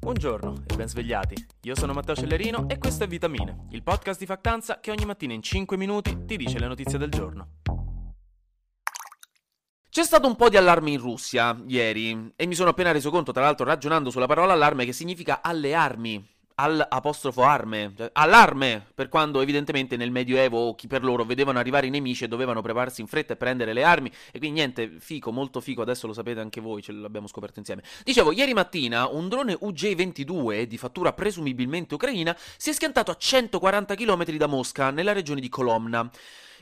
Buongiorno e ben svegliati. Io sono Matteo Cellerino e questo è Vitamine, il podcast di Factanza che ogni mattina in 5 minuti ti dice le notizie del giorno. C'è stato un po' di allarme in Russia ieri e mi sono appena reso conto, tra l'altro ragionando sulla parola allarme, che significa alle armi all'apostrofo arme, cioè, allarme, per quando evidentemente nel Medioevo chi per loro vedevano arrivare i nemici e dovevano prepararsi in fretta e prendere le armi, e quindi niente, fico, molto fico, adesso lo sapete anche voi, ce l'abbiamo scoperto insieme. Dicevo, ieri mattina un drone UJ-22 di fattura presumibilmente ucraina si è schiantato a 140 km da Mosca, nella regione di Kolomna.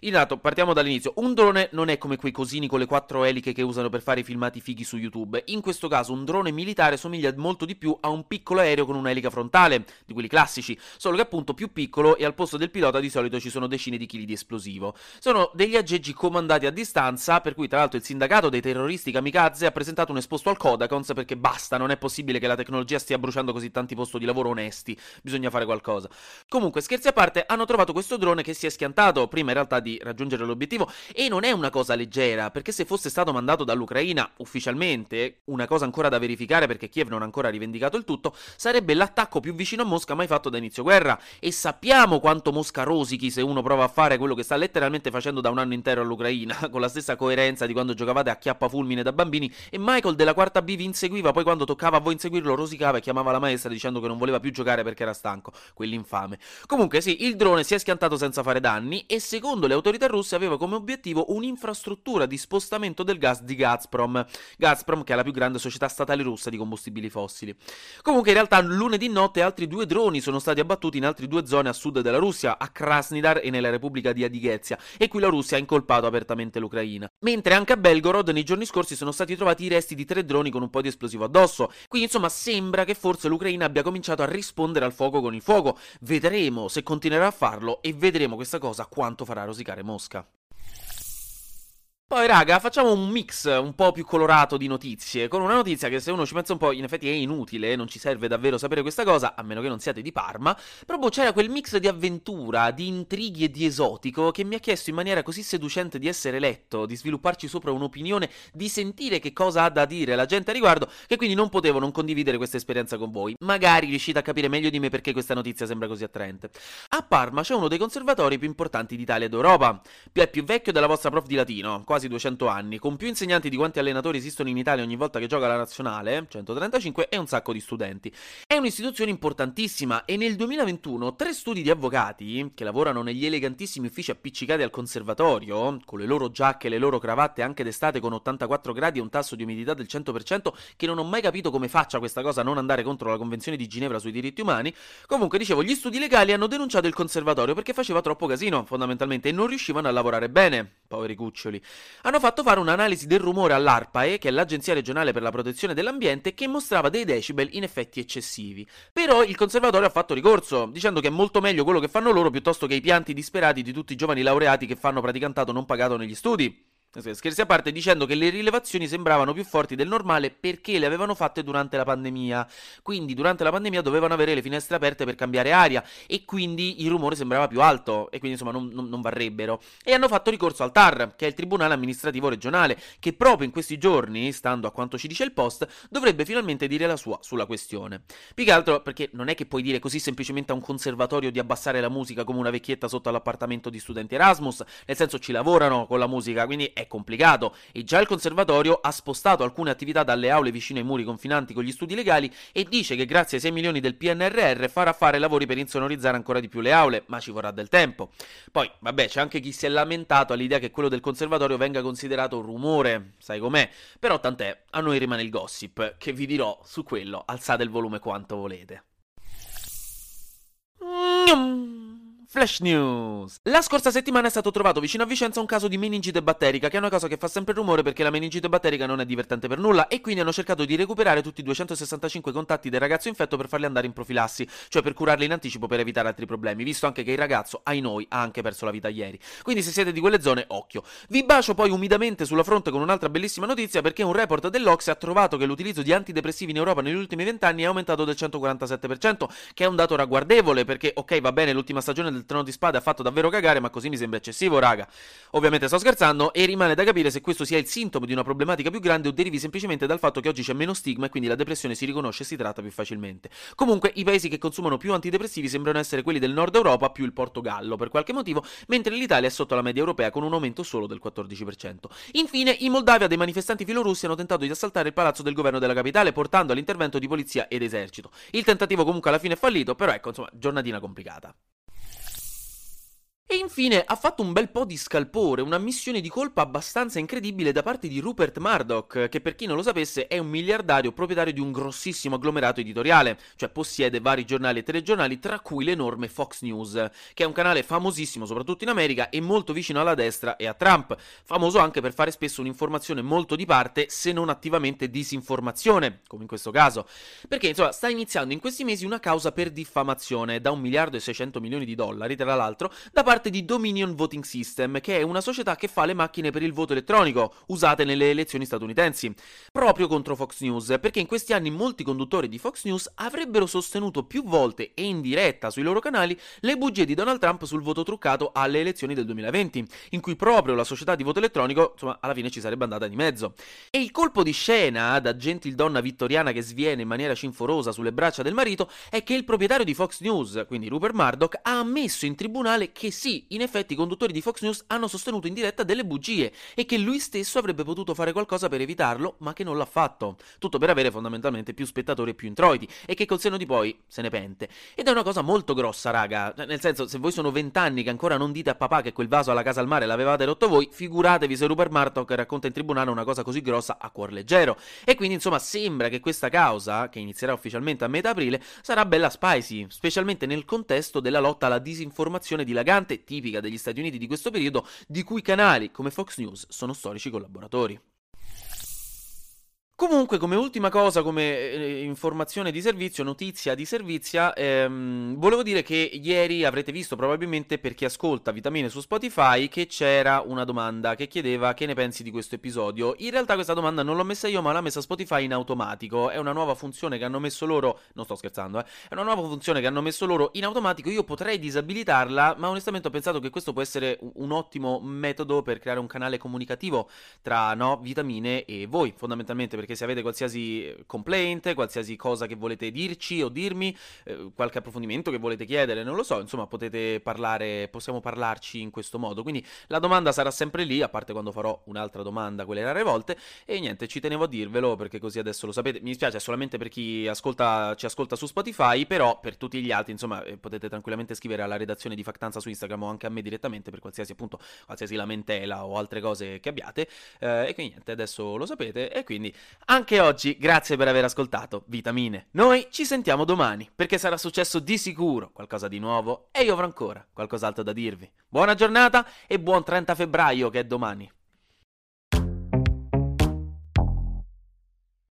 Intanto, partiamo dall'inizio. Un drone non è come quei cosini con le quattro eliche che usano per fare i filmati fighi su YouTube. In questo caso, un drone militare somiglia molto di più a un piccolo aereo con un'elica frontale, di quelli classici, solo che appunto più piccolo e al posto del pilota di solito ci sono decine di chili di esplosivo. Sono degli aggeggi comandati a distanza, per cui tra l'altro il sindacato dei terroristi kamikaze ha presentato un esposto al Kodakons perché basta, non è possibile che la tecnologia stia bruciando così tanti posti di lavoro onesti, bisogna fare qualcosa. Comunque, scherzi a parte, hanno trovato questo drone che si è schiantato prima in realtà di raggiungere l'obiettivo. E non è una cosa leggera, perché se fosse stato mandato dall'Ucraina ufficialmente, una cosa ancora da verificare perché Kiev non ha ancora rivendicato il tutto, sarebbe l'attacco più vicino a Mosca mai fatto da inizio guerra. E sappiamo quanto Mosca rosichi se uno prova a fare quello che sta letteralmente facendo da un anno intero all'Ucraina, con la stessa coerenza di quando giocavate a chiappa fulmine da bambini. E Michael della quarta B vi inseguiva, poi quando toccava a voi inseguirlo rosicava e chiamava la maestra dicendo che non voleva più giocare perché era stanco, quell'infame. Comunque sì, il drone si è schiantato senza fare danni e secondo le autorità russe aveva come obiettivo un'infrastruttura di spostamento del gas di Gazprom. Gazprom che è la più grande società statale russa di combustibili fossili. Comunque in realtà lunedì notte altri due droni sono stati abbattuti in altre due zone a sud della Russia, a Krasnidar e nella Repubblica di Adighezia, e qui la Russia ha incolpato apertamente l'Ucraina. Mentre anche a Belgorod nei giorni scorsi sono stati trovati i resti di tre droni con un po' di esplosivo addosso. Quindi insomma sembra che forse l'Ucraina abbia cominciato a rispondere al fuoco con il fuoco. Vedremo se continuerà a farlo e vedremo questa cosa quanto farà rosicare Mosca. Poi, raga, facciamo un mix un po' più colorato di notizie, con una notizia che se uno ci pensa un po', in effetti è inutile, non ci serve davvero sapere questa cosa, a meno che non siate di Parma, però boh, c'era quel mix di avventura, di intrighi e di esotico che mi ha chiesto in maniera così seducente di essere letto, di svilupparci sopra un'opinione, di sentire che cosa ha da dire la gente a riguardo, che quindi non potevo non condividere questa esperienza con voi. Magari riuscite a capire meglio di me perché questa notizia sembra così attraente. A Parma c'è uno dei conservatori più importanti d'Italia ed Europa, è più vecchio della vostra prof di latino, quasi 200 anni, con più insegnanti di quanti allenatori esistono in Italia ogni volta che gioca la nazionale, 135, e un sacco di studenti. È un'istituzione importantissima e nel 2021 tre studi di avvocati, che lavorano negli elegantissimi uffici appiccicati al conservatorio, con le loro giacche e le loro cravatte anche d'estate con 84 gradi e un tasso di umidità del 100%, che non ho mai capito come faccia questa cosa a non andare contro la Convenzione di Ginevra sui diritti umani, comunque dicevo, gli studi legali hanno denunciato il conservatorio perché faceva troppo casino, fondamentalmente, e non riuscivano a lavorare bene, poveri cuccioli hanno fatto fare un'analisi del rumore all'ARPAE, che è l'Agenzia regionale per la protezione dell'ambiente, che mostrava dei decibel in effetti eccessivi. Però il conservatorio ha fatto ricorso, dicendo che è molto meglio quello che fanno loro piuttosto che i pianti disperati di tutti i giovani laureati che fanno praticantato non pagato negli studi. Scherzi a parte, dicendo che le rilevazioni sembravano più forti del normale perché le avevano fatte durante la pandemia. Quindi, durante la pandemia dovevano avere le finestre aperte per cambiare aria e quindi il rumore sembrava più alto e quindi insomma non, non, non varrebbero. E hanno fatto ricorso al TAR, che è il Tribunale Amministrativo Regionale, che proprio in questi giorni, stando a quanto ci dice il post, dovrebbe finalmente dire la sua sulla questione. Più che altro perché non è che puoi dire così semplicemente a un conservatorio di abbassare la musica come una vecchietta sotto all'appartamento di studenti Erasmus, nel senso ci lavorano con la musica, quindi è complicato e già il conservatorio ha spostato alcune attività dalle aule vicino ai muri confinanti con gli studi legali e dice che grazie ai 6 milioni del PNRR farà fare lavori per insonorizzare ancora di più le aule, ma ci vorrà del tempo. Poi, vabbè, c'è anche chi si è lamentato all'idea che quello del conservatorio venga considerato rumore, sai com'è, però tant'è, a noi rimane il gossip, che vi dirò su quello, alzate il volume quanto volete. Flash News! La scorsa settimana è stato trovato vicino a Vicenza un caso di meningite batterica, che è una cosa che fa sempre rumore perché la meningite batterica non è divertente per nulla, e quindi hanno cercato di recuperare tutti i 265 contatti del ragazzo infetto per farli andare in profilassi, cioè per curarli in anticipo per evitare altri problemi, visto anche che il ragazzo, ai noi, ha anche perso la vita ieri. Quindi se siete di quelle zone, occhio. Vi bacio poi umidamente sulla fronte con un'altra bellissima notizia perché un report dell'Ocse ha trovato che l'utilizzo di antidepressivi in Europa negli ultimi vent'anni è aumentato del 147%, che è un dato ragguardevole perché, ok, va bene, l'ultima stagione del Trono di Spade ha fatto davvero cagare, ma così mi sembra eccessivo, raga. Ovviamente sto scherzando e rimane da capire se questo sia il sintomo di una problematica più grande o derivi semplicemente dal fatto che oggi c'è meno stigma e quindi la depressione si riconosce e si tratta più facilmente. Comunque, i paesi che consumano più antidepressivi sembrano essere quelli del nord Europa più il Portogallo, per qualche motivo, mentre l'Italia è sotto la media europea con un aumento solo del 14%. Infine, in Moldavia dei manifestanti filorussi hanno tentato di assaltare il palazzo del governo della capitale portando all'intervento di polizia ed esercito. Il tentativo comunque alla fine è fallito, però ecco, insomma, giornatina complicata. E infine ha fatto un bel po' di scalpore, una missione di colpa abbastanza incredibile da parte di Rupert Murdoch, che per chi non lo sapesse è un miliardario proprietario di un grossissimo agglomerato editoriale, cioè possiede vari giornali e telegiornali, tra cui l'enorme Fox News, che è un canale famosissimo soprattutto in America e molto vicino alla destra e a Trump, famoso anche per fare spesso un'informazione molto di parte, se non attivamente disinformazione, come in questo caso, perché insomma sta iniziando in questi mesi una causa per diffamazione da un miliardo e 600 milioni di dollari, tra l'altro, da parte parte di Dominion Voting System, che è una società che fa le macchine per il voto elettronico usate nelle elezioni statunitensi, proprio contro Fox News, perché in questi anni molti conduttori di Fox News avrebbero sostenuto più volte e in diretta sui loro canali le bugie di Donald Trump sul voto truccato alle elezioni del 2020, in cui proprio la società di voto elettronico, insomma, alla fine ci sarebbe andata di mezzo. E il colpo di scena da gentildonna vittoriana che sviene in maniera cinforosa sulle braccia del marito è che il proprietario di Fox News, quindi Rupert Murdoch, ha ammesso in tribunale che sì, sì, in effetti i conduttori di Fox News hanno sostenuto in diretta delle bugie e che lui stesso avrebbe potuto fare qualcosa per evitarlo, ma che non l'ha fatto. Tutto per avere fondamentalmente più spettatori e più introiti e che col seno di poi se ne pente. Ed è una cosa molto grossa, raga. Cioè, nel senso, se voi sono vent'anni che ancora non dite a papà che quel vaso alla casa al mare l'avevate rotto voi, figuratevi se Rupert Murdoch racconta in tribunale una cosa così grossa a cuor leggero. E quindi, insomma, sembra che questa causa, che inizierà ufficialmente a metà aprile, sarà bella spicy, specialmente nel contesto della lotta alla disinformazione dilagante tipica degli Stati Uniti di questo periodo, di cui canali come Fox News sono storici collaboratori. Comunque, come ultima cosa, come eh, informazione di servizio, notizia di servizia, ehm, volevo dire che ieri avrete visto probabilmente per chi ascolta Vitamine su Spotify che c'era una domanda che chiedeva che ne pensi di questo episodio. In realtà questa domanda non l'ho messa io, ma l'ha messa Spotify in automatico. È una nuova funzione che hanno messo loro, non sto scherzando, eh, è una nuova funzione che hanno messo loro in automatico. Io potrei disabilitarla, ma onestamente ho pensato che questo può essere un ottimo metodo per creare un canale comunicativo tra no, Vitamine e voi, fondamentalmente perché se avete qualsiasi complaint, qualsiasi cosa che volete dirci o dirmi, eh, qualche approfondimento che volete chiedere, non lo so, insomma potete parlare, possiamo parlarci in questo modo. Quindi la domanda sarà sempre lì, a parte quando farò un'altra domanda, quelle rare volte, e niente, ci tenevo a dirvelo perché così adesso lo sapete. Mi dispiace, è solamente per chi ascolta, ci ascolta su Spotify, però per tutti gli altri, insomma, eh, potete tranquillamente scrivere alla redazione di Factanza su Instagram o anche a me direttamente per qualsiasi appunto, qualsiasi lamentela o altre cose che abbiate. Eh, e quindi niente, adesso lo sapete e quindi anche oggi grazie per aver ascoltato Vitamine. Noi ci sentiamo domani perché sarà successo di sicuro qualcosa di nuovo e io avrò ancora qualcos'altro da dirvi. Buona giornata e buon 30 febbraio che è domani.